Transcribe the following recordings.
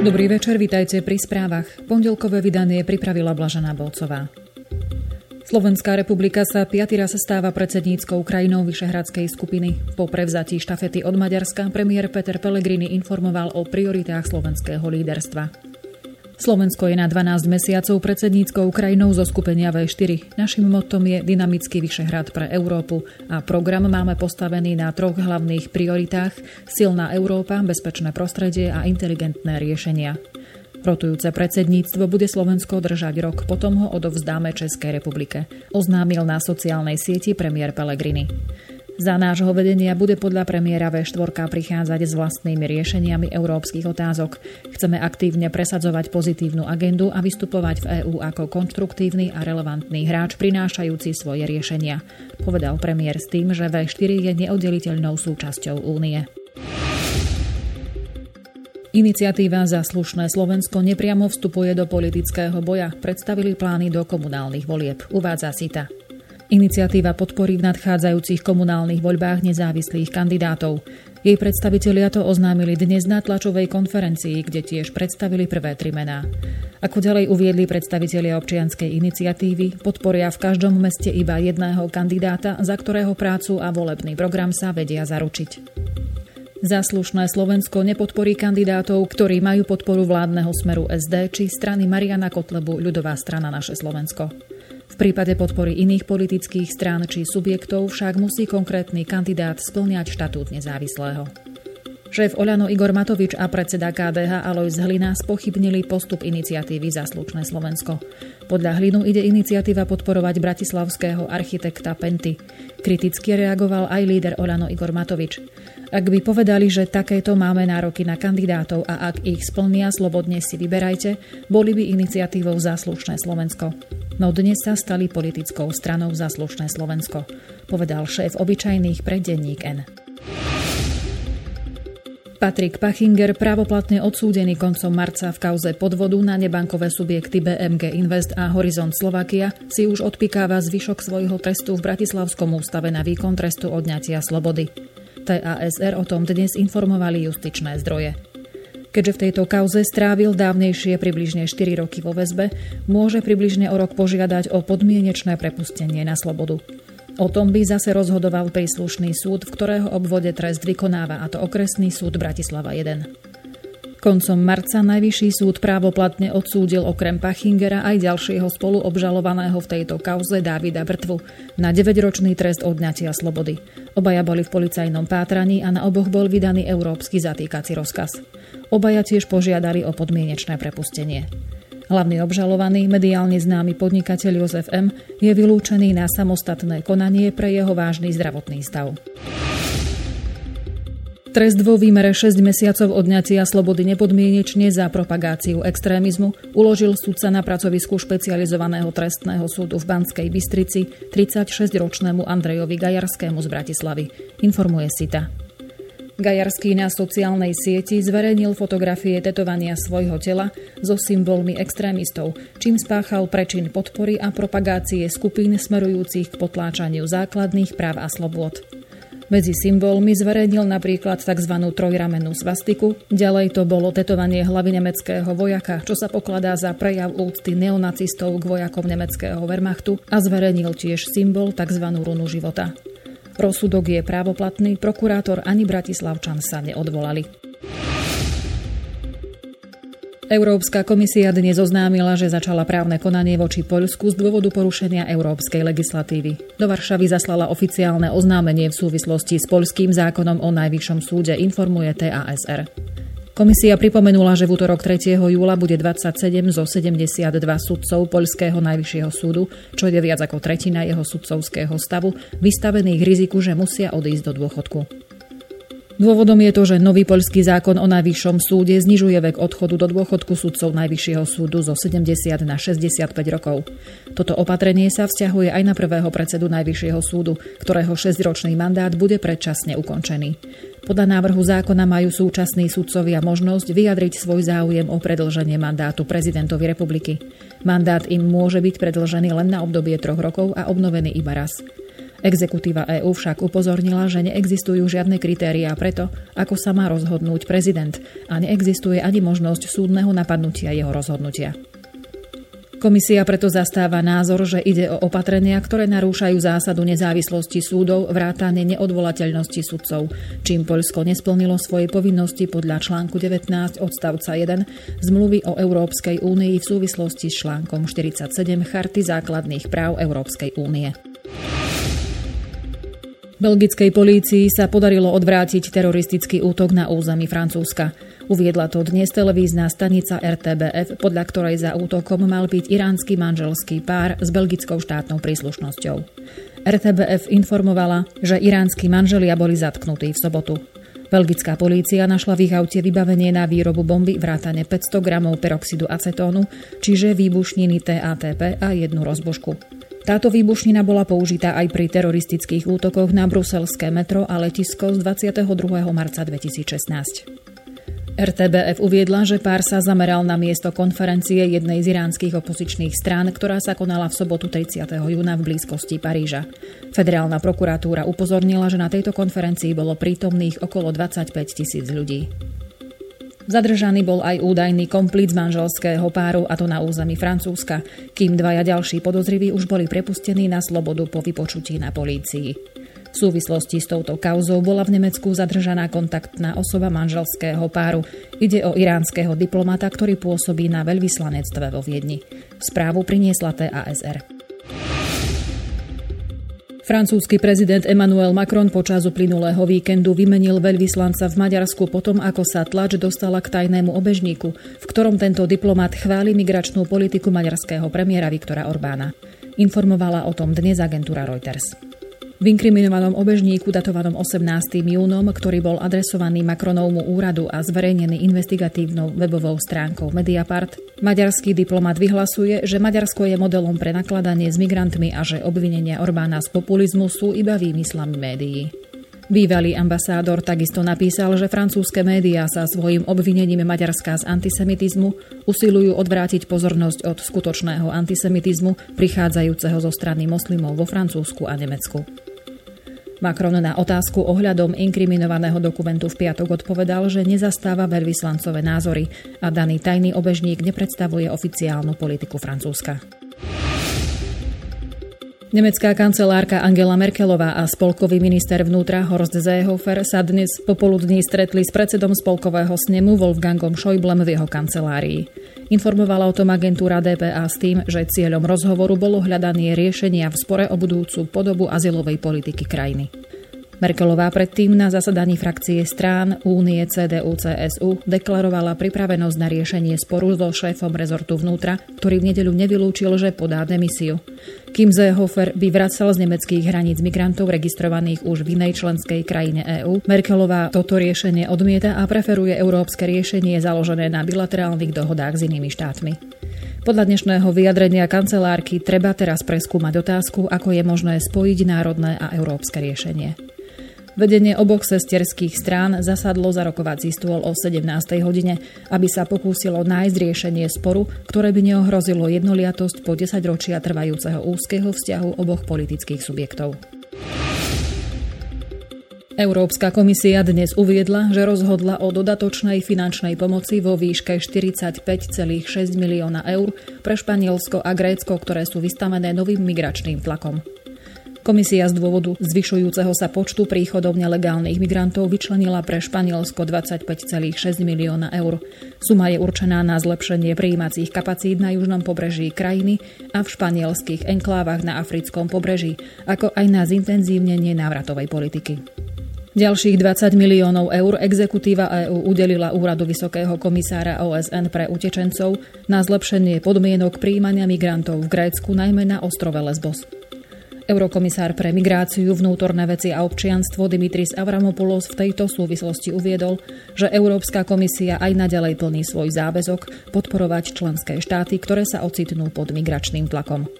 Dobrý večer, vitajte pri správach. Pondelkové vydanie pripravila Blažaná Bolcová. Slovenská republika sa piaty raz stáva predsedníckou krajinou Vyšehradskej skupiny. Po prevzatí štafety od Maďarska premiér Peter Pellegrini informoval o prioritách slovenského líderstva. Slovensko je na 12 mesiacov predsedníckou krajinou zo skupenia V4. Našim motom je dynamický Vyšehrad pre Európu a program máme postavený na troch hlavných prioritách silná Európa, bezpečné prostredie a inteligentné riešenia. Rotujúce predsedníctvo bude Slovensko držať rok, potom ho odovzdáme Českej republike, oznámil na sociálnej sieti premiér Pellegrini. Za nášho vedenia bude podľa premiéra V4 prichádzať s vlastnými riešeniami európskych otázok. Chceme aktívne presadzovať pozitívnu agendu a vystupovať v EÚ ako konštruktívny a relevantný hráč prinášajúci svoje riešenia, povedal premiér s tým, že V4 je neoddeliteľnou súčasťou únie. Iniciatíva za slušné Slovensko nepriamo vstupuje do politického boja. Predstavili plány do komunálnych volieb. Uvádza Sita. Iniciatíva podporí v nadchádzajúcich komunálnych voľbách nezávislých kandidátov. Jej predstavitelia to oznámili dnes na tlačovej konferencii, kde tiež predstavili prvé tri mená. Ako ďalej uviedli predstavitelia občianskej iniciatívy, podporia v každom meste iba jedného kandidáta, za ktorého prácu a volebný program sa vedia zaručiť. Zaslušné Slovensko nepodporí kandidátov, ktorí majú podporu vládneho smeru SD či strany Mariana Kotlebu ľudová strana Naše Slovensko. V prípade podpory iných politických strán či subjektov však musí konkrétny kandidát splňať štatút nezávislého. Šéf Oľano Igor Matovič a predseda KDH Alois Hlina spochybnili postup iniciatívy Zaslušné Slovensko. Podľa Hlinu ide iniciatíva podporovať bratislavského architekta Penty. Kriticky reagoval aj líder Oľano Igor Matovič. Ak by povedali, že takéto máme nároky na kandidátov a ak ich splnia, slobodne si vyberajte, boli by iniciatívou Záslušné Slovensko. No dnes sa stali politickou stranou Záslušné Slovensko, povedal šéf obyčajných pre denník N. Patrik Pachinger, právoplatne odsúdený koncom marca v kauze podvodu na nebankové subjekty BMG Invest a Horizont Slovakia, si už odpikáva zvyšok svojho trestu v Bratislavskom ústave na výkon trestu odňatia slobody. TASR o tom dnes informovali justičné zdroje. Keďže v tejto kauze strávil dávnejšie približne 4 roky vo väzbe, môže približne o rok požiadať o podmienečné prepustenie na slobodu. O tom by zase rozhodoval príslušný súd, v ktorého obvode trest vykonáva, a to okresný súd Bratislava 1. Koncom marca Najvyšší súd právoplatne odsúdil okrem Pachingera aj ďalšieho spoluobžalovaného v tejto kauze Davida Brtvu na 9-ročný trest odňatia slobody. Obaja boli v policajnom pátraní a na oboch bol vydaný európsky zatýkací rozkaz. Obaja tiež požiadali o podmienečné prepustenie. Hlavný obžalovaný, mediálne známy podnikateľ Jozef M. je vylúčený na samostatné konanie pre jeho vážny zdravotný stav. Trest vo výmere 6 mesiacov odňatia slobody nepodmienečne za propagáciu extrémizmu uložil sudca na pracovisku špecializovaného trestného súdu v Banskej Bystrici 36-ročnému Andrejovi Gajarskému z Bratislavy. Informuje Sita. Gajarský na sociálnej sieti zverejnil fotografie tetovania svojho tela so symbolmi extrémistov, čím spáchal prečin podpory a propagácie skupín smerujúcich k potláčaniu základných práv a slobôd. Medzi symbolmi zverejnil napríklad tzv. trojramenú svastiku, ďalej to bolo tetovanie hlavy nemeckého vojaka, čo sa pokladá za prejav úcty neonacistov k vojakom nemeckého Wehrmachtu a zverejnil tiež symbol tzv. runu života. Rozsudok je právoplatný, prokurátor ani Bratislavčan sa neodvolali. Európska komisia dnes oznámila, že začala právne konanie voči Poľsku z dôvodu porušenia európskej legislatívy. Do Varšavy zaslala oficiálne oznámenie v súvislosti s poľským zákonom o najvyššom súde, informuje TASR. Komisia pripomenula, že v útorok 3. júla bude 27 zo 72 sudcov Poľského najvyššieho súdu, čo je viac ako tretina jeho sudcovského stavu, vystavených riziku, že musia odísť do dôchodku. Dôvodom je to, že nový poľský zákon o najvyššom súde znižuje vek odchodu do dôchodku sudcov Najvyššieho súdu zo 70 na 65 rokov. Toto opatrenie sa vzťahuje aj na prvého predsedu Najvyššieho súdu, ktorého 6-ročný mandát bude predčasne ukončený. Podľa návrhu zákona majú súčasní sudcovia možnosť vyjadriť svoj záujem o predlženie mandátu prezidentovi republiky. Mandát im môže byť predlžený len na obdobie troch rokov a obnovený iba raz. Exekutíva EÚ však upozornila, že neexistujú žiadne kritériá preto, ako sa má rozhodnúť prezident a neexistuje ani možnosť súdneho napadnutia jeho rozhodnutia. Komisia preto zastáva názor, že ide o opatrenia, ktoré narúšajú zásadu nezávislosti súdov, vrátane neodvolateľnosti sudcov, čím Poľsko nesplnilo svoje povinnosti podľa článku 19 odstavca 1 zmluvy o Európskej únii v súvislosti s článkom 47 Charty základných práv Európskej únie. Belgickej polícii sa podarilo odvrátiť teroristický útok na území Francúzska. Uviedla to dnes televízna stanica RTBF, podľa ktorej za útokom mal byť iránsky manželský pár s belgickou štátnou príslušnosťou. RTBF informovala, že iránsky manželia boli zatknutí v sobotu. Belgická polícia našla v ich aute vybavenie na výrobu bomby vrátane 500 gramov peroxidu acetónu, čiže výbušniny TATP a jednu rozbožku. Táto výbušnina bola použitá aj pri teroristických útokoch na bruselské metro a letisko z 22. marca 2016. RTBF uviedla, že pár sa zameral na miesto konferencie jednej z iránskych opozičných strán, ktorá sa konala v sobotu 30. júna v blízkosti Paríža. Federálna prokuratúra upozornila, že na tejto konferencii bolo prítomných okolo 25 tisíc ľudí. Zadržaný bol aj údajný komplic manželského páru, a to na území Francúzska, kým dvaja ďalší podozriví už boli prepustení na slobodu po vypočutí na polícii. V súvislosti s touto kauzou bola v Nemecku zadržaná kontaktná osoba manželského páru. Ide o iránskeho diplomata, ktorý pôsobí na veľvyslanectve vo Viedni. Správu priniesla TASR. Francúzsky prezident Emmanuel Macron počas uplynulého víkendu vymenil veľvyslanca v Maďarsku potom, ako sa tlač dostala k tajnému obežníku, v ktorom tento diplomat chváli migračnú politiku maďarského premiéra Viktora Orbána. Informovala o tom dnes agentúra Reuters. V inkriminovanom obežníku datovanom 18. júnom, ktorý bol adresovaný Macronovmu úradu a zverejnený investigatívnou webovou stránkou Mediapart, maďarský diplomat vyhlasuje, že Maďarsko je modelom pre nakladanie s migrantmi a že obvinenia Orbána z populizmu sú iba výmyslami médií. Bývalý ambasádor takisto napísal, že francúzske médiá sa svojim obvinením Maďarska z antisemitizmu usilujú odvrátiť pozornosť od skutočného antisemitizmu prichádzajúceho zo strany moslimov vo Francúzsku a Nemecku. Macron na otázku ohľadom inkriminovaného dokumentu v piatok odpovedal, že nezastáva veľvyslancové názory a daný tajný obežník nepredstavuje oficiálnu politiku Francúzska. Nemecká kancelárka Angela Merkelová a spolkový minister vnútra Horst Seehofer sa dnes popoludní stretli s predsedom spolkového snemu Wolfgangom Schäublem v jeho kancelárii. Informovala o tom agentúra DPA s tým, že cieľom rozhovoru bolo hľadanie riešenia v spore o budúcu podobu azylovej politiky krajiny. Merkelová predtým na zasadaní frakcie strán Únie CDU-CSU deklarovala pripravenosť na riešenie sporu so šéfom rezortu vnútra, ktorý v nedeľu nevylúčil, že podá demisiu. Kim Seehofer by vracal z nemeckých hraníc migrantov registrovaných už v inej členskej krajine EÚ, Merkelová toto riešenie odmieta a preferuje európske riešenie založené na bilaterálnych dohodách s inými štátmi. Podľa dnešného vyjadrenia kancelárky treba teraz preskúmať otázku, ako je možné spojiť národné a európske riešenie. Vedenie oboch sesterských strán zasadlo za rokovací stôl o 17. hodine, aby sa pokúsilo nájsť riešenie sporu, ktoré by neohrozilo jednoliatosť po 10 ročia trvajúceho úzkeho vzťahu oboch politických subjektov. Európska komisia dnes uviedla, že rozhodla o dodatočnej finančnej pomoci vo výške 45,6 milióna eur pre Španielsko a Grécko, ktoré sú vystavené novým migračným tlakom. Komisia z dôvodu zvyšujúceho sa počtu príchodov nelegálnych migrantov vyčlenila pre Španielsko 25,6 milióna eur. Suma je určená na zlepšenie prijímacích kapacít na južnom pobreží krajiny a v španielských enklávach na africkom pobreží, ako aj na zintenzívnenie návratovej politiky. Ďalších 20 miliónov eur exekutíva EÚ udelila úradu Vysokého komisára OSN pre utečencov na zlepšenie podmienok príjmania migrantov v Grécku, najmä na ostrove Lesbos. Eurokomisár pre migráciu, vnútorné veci a občianstvo Dimitris Avramopoulos v tejto súvislosti uviedol, že Európska komisia aj naďalej plní svoj záväzok podporovať členské štáty, ktoré sa ocitnú pod migračným tlakom.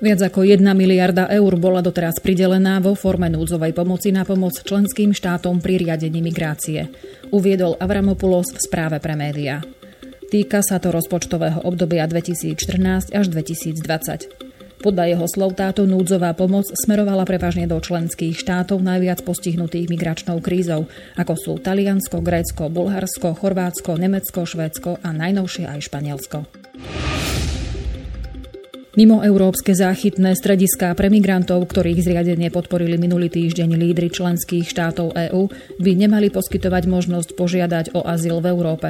Viac ako 1 miliarda eur bola doteraz pridelená vo forme núdzovej pomoci na pomoc členským štátom pri riadení migrácie, uviedol Avramopoulos v správe pre médiá. Týka sa to rozpočtového obdobia 2014 až 2020. Podľa jeho slov táto núdzová pomoc smerovala prevažne do členských štátov najviac postihnutých migračnou krízou, ako sú Taliansko, Grécko, Bulharsko, Chorvátsko, Nemecko, Švédsko a najnovšie aj Španielsko. Mimo európske záchytné strediská pre migrantov, ktorých zriadenie podporili minulý týždeň lídry členských štátov EÚ, by nemali poskytovať možnosť požiadať o azyl v Európe.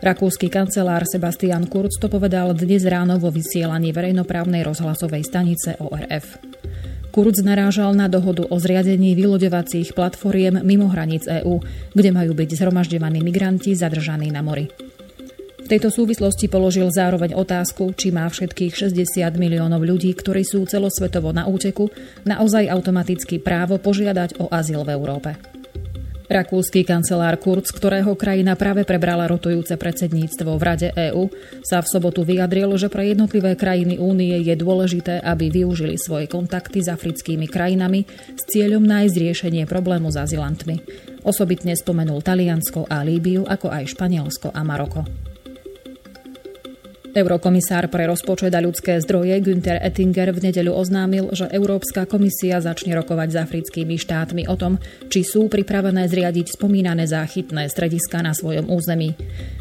Rakúsky kancelár Sebastian Kurz to povedal dnes ráno vo vysielaní verejnoprávnej rozhlasovej stanice ORF. Kurz narážal na dohodu o zriadení vyloďovacích platformiem mimo hraníc EÚ, kde majú byť zhromažďovaní migranti zadržaní na mori tejto súvislosti položil zároveň otázku, či má všetkých 60 miliónov ľudí, ktorí sú celosvetovo na úteku, naozaj automaticky právo požiadať o azyl v Európe. Rakúsky kancelár Kurz, ktorého krajina práve prebrala rotujúce predsedníctvo v Rade EÚ, sa v sobotu vyjadril, že pre jednotlivé krajiny únie je dôležité, aby využili svoje kontakty s africkými krajinami s cieľom nájsť riešenie problému s azylantmi. Osobitne spomenul Taliansko a Líbiu, ako aj Španielsko a Maroko. Eurokomisár pre rozpočet a ľudské zdroje Günther Ettinger v nedeľu oznámil, že Európska komisia začne rokovať s africkými štátmi o tom, či sú pripravené zriadiť spomínané záchytné strediska na svojom území.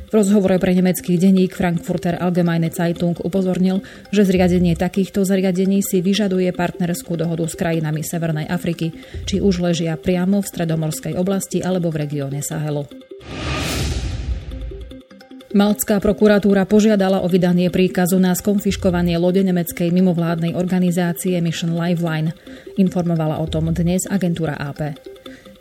V rozhovore pre nemecký denník Frankfurter Allgemeine Zeitung upozornil, že zriadenie takýchto zariadení si vyžaduje partnerskú dohodu s krajinami Severnej Afriky, či už ležia priamo v stredomorskej oblasti alebo v regióne Sahelu. Maltská prokuratúra požiadala o vydanie príkazu na skonfiškovanie lode nemeckej mimovládnej organizácie Mission Lifeline. Informovala o tom dnes agentúra AP.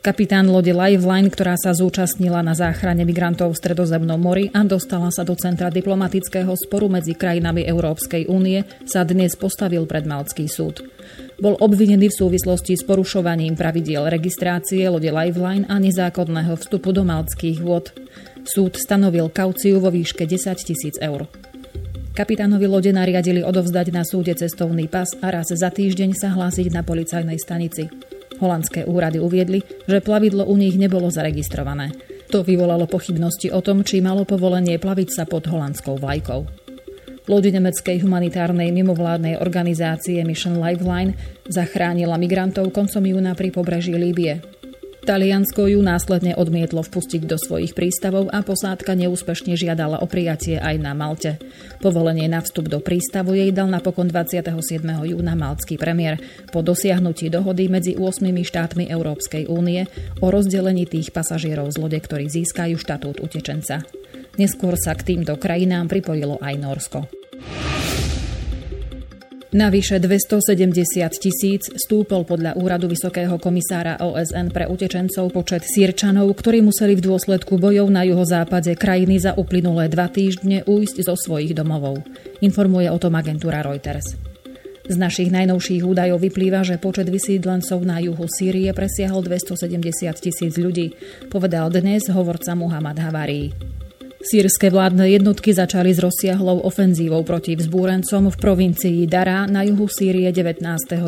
Kapitán lode Lifeline, ktorá sa zúčastnila na záchrane migrantov v Stredozemnom mori a dostala sa do centra diplomatického sporu medzi krajinami Európskej únie, sa dnes postavil pred Maltský súd. Bol obvinený v súvislosti s porušovaním pravidiel registrácie lode Lifeline a nezákonného vstupu do maltských vôd. Súd stanovil kauciu vo výške 10 tisíc eur. Kapitánovi lode nariadili odovzdať na súde cestovný pas a raz za týždeň sa hlásiť na policajnej stanici. Holandské úrady uviedli, že plavidlo u nich nebolo zaregistrované. To vyvolalo pochybnosti o tom, či malo povolenie plaviť sa pod holandskou vlajkou. Lodi nemeckej humanitárnej mimovládnej organizácie Mission Lifeline zachránila migrantov koncom júna pri pobreží Líbie. Taliansko ju následne odmietlo vpustiť do svojich prístavov a posádka neúspešne žiadala o prijatie aj na Malte. Povolenie na vstup do prístavu jej dal napokon 27. júna maltský premiér po dosiahnutí dohody medzi 8 štátmi Európskej únie o rozdelení tých pasažierov z lode, ktorí získajú štatút utečenca. Neskôr sa k týmto krajinám pripojilo aj Norsko. Navyše 270 tisíc stúpol podľa úradu Vysokého komisára OSN pre utečencov počet sírčanov, ktorí museli v dôsledku bojov na juhozápade krajiny za uplynulé dva týždne ujsť zo svojich domovov. Informuje o tom agentúra Reuters. Z našich najnovších údajov vyplýva, že počet vysídlencov na juhu Sýrie presiahol 270 tisíc ľudí, povedal dnes hovorca Muhammad Havari. Sýrske vládne jednotky začali s rozsiahlou ofenzívou proti vzbúrencom v provincii Dara na juhu Sýrie 19.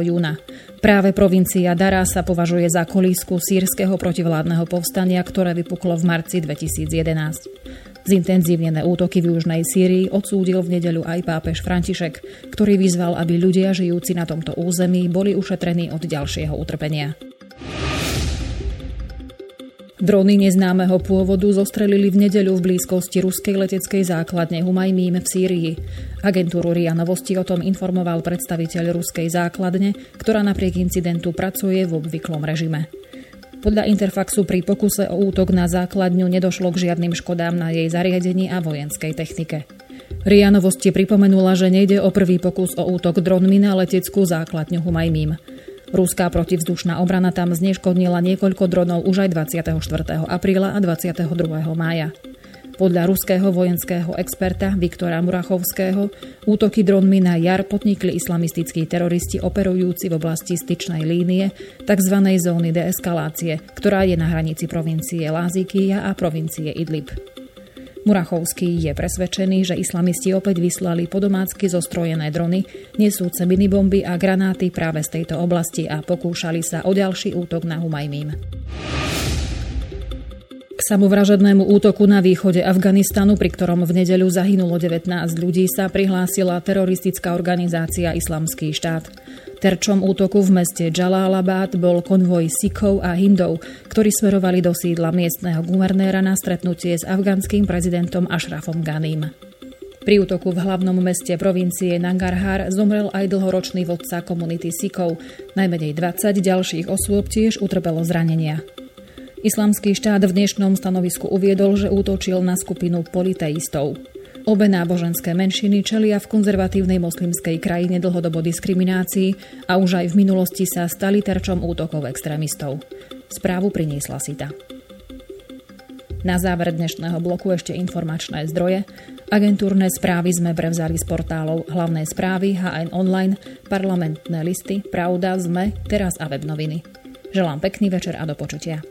júna. Práve provincia Dara sa považuje za kolísku sírskeho protivládneho povstania, ktoré vypuklo v marci 2011. Zintenzívnené útoky v južnej Sýrii odsúdil v nedeľu aj pápež František, ktorý vyzval, aby ľudia žijúci na tomto území boli ušetrení od ďalšieho utrpenia. Drony neznámeho pôvodu zostrelili v nedeľu v blízkosti ruskej leteckej základne Humajmím v Sýrii. Agentúru RIA Novosti o tom informoval predstaviteľ ruskej základne, ktorá napriek incidentu pracuje v obvyklom režime. Podľa Interfaxu pri pokuse o útok na základňu nedošlo k žiadnym škodám na jej zariadení a vojenskej technike. RIA Novosti pripomenula, že nejde o prvý pokus o útok dronmi na leteckú základňu Humajmím. Ruská protivzdušná obrana tam zneškodnila niekoľko dronov už aj 24. apríla a 22. mája. Podľa ruského vojenského experta Viktora Murachovského útoky dronmi na jar podnikli islamistickí teroristi operujúci v oblasti styčnej línie tzv. zóny deeskalácie, ktorá je na hranici provincie Lázikija a provincie Idlib. Murachovský je presvedčený, že islamisti opäť vyslali podomácky zostrojené drony, nesúce minibomby a granáty práve z tejto oblasti a pokúšali sa o ďalší útok na Humajmím. K samovražednému útoku na východe Afganistanu, pri ktorom v nedeľu zahynulo 19 ľudí, sa prihlásila teroristická organizácia Islamský štát. Terčom útoku v meste Jalalabad bol konvoj Sikov a Hindov, ktorí smerovali do sídla miestneho guvernéra na stretnutie s afganským prezidentom Ashrafom Ghanim. Pri útoku v hlavnom meste provincie Nangarhar zomrel aj dlhoročný vodca komunity Sikov. Najmenej 20 ďalších osôb tiež utrpelo zranenia. Islamský štát v dnešnom stanovisku uviedol, že útočil na skupinu politeistov. Obe náboženské menšiny čelia v konzervatívnej moslimskej krajine dlhodobo diskriminácii a už aj v minulosti sa stali terčom útokov extrémistov. Správu priniesla Sita. Na záver dnešného bloku ešte informačné zdroje. Agentúrne správy sme prevzali z portálov hlavné správy, HN Online, parlamentné listy, Pravda, ZME, Teraz a web noviny. Želám pekný večer a do počutia.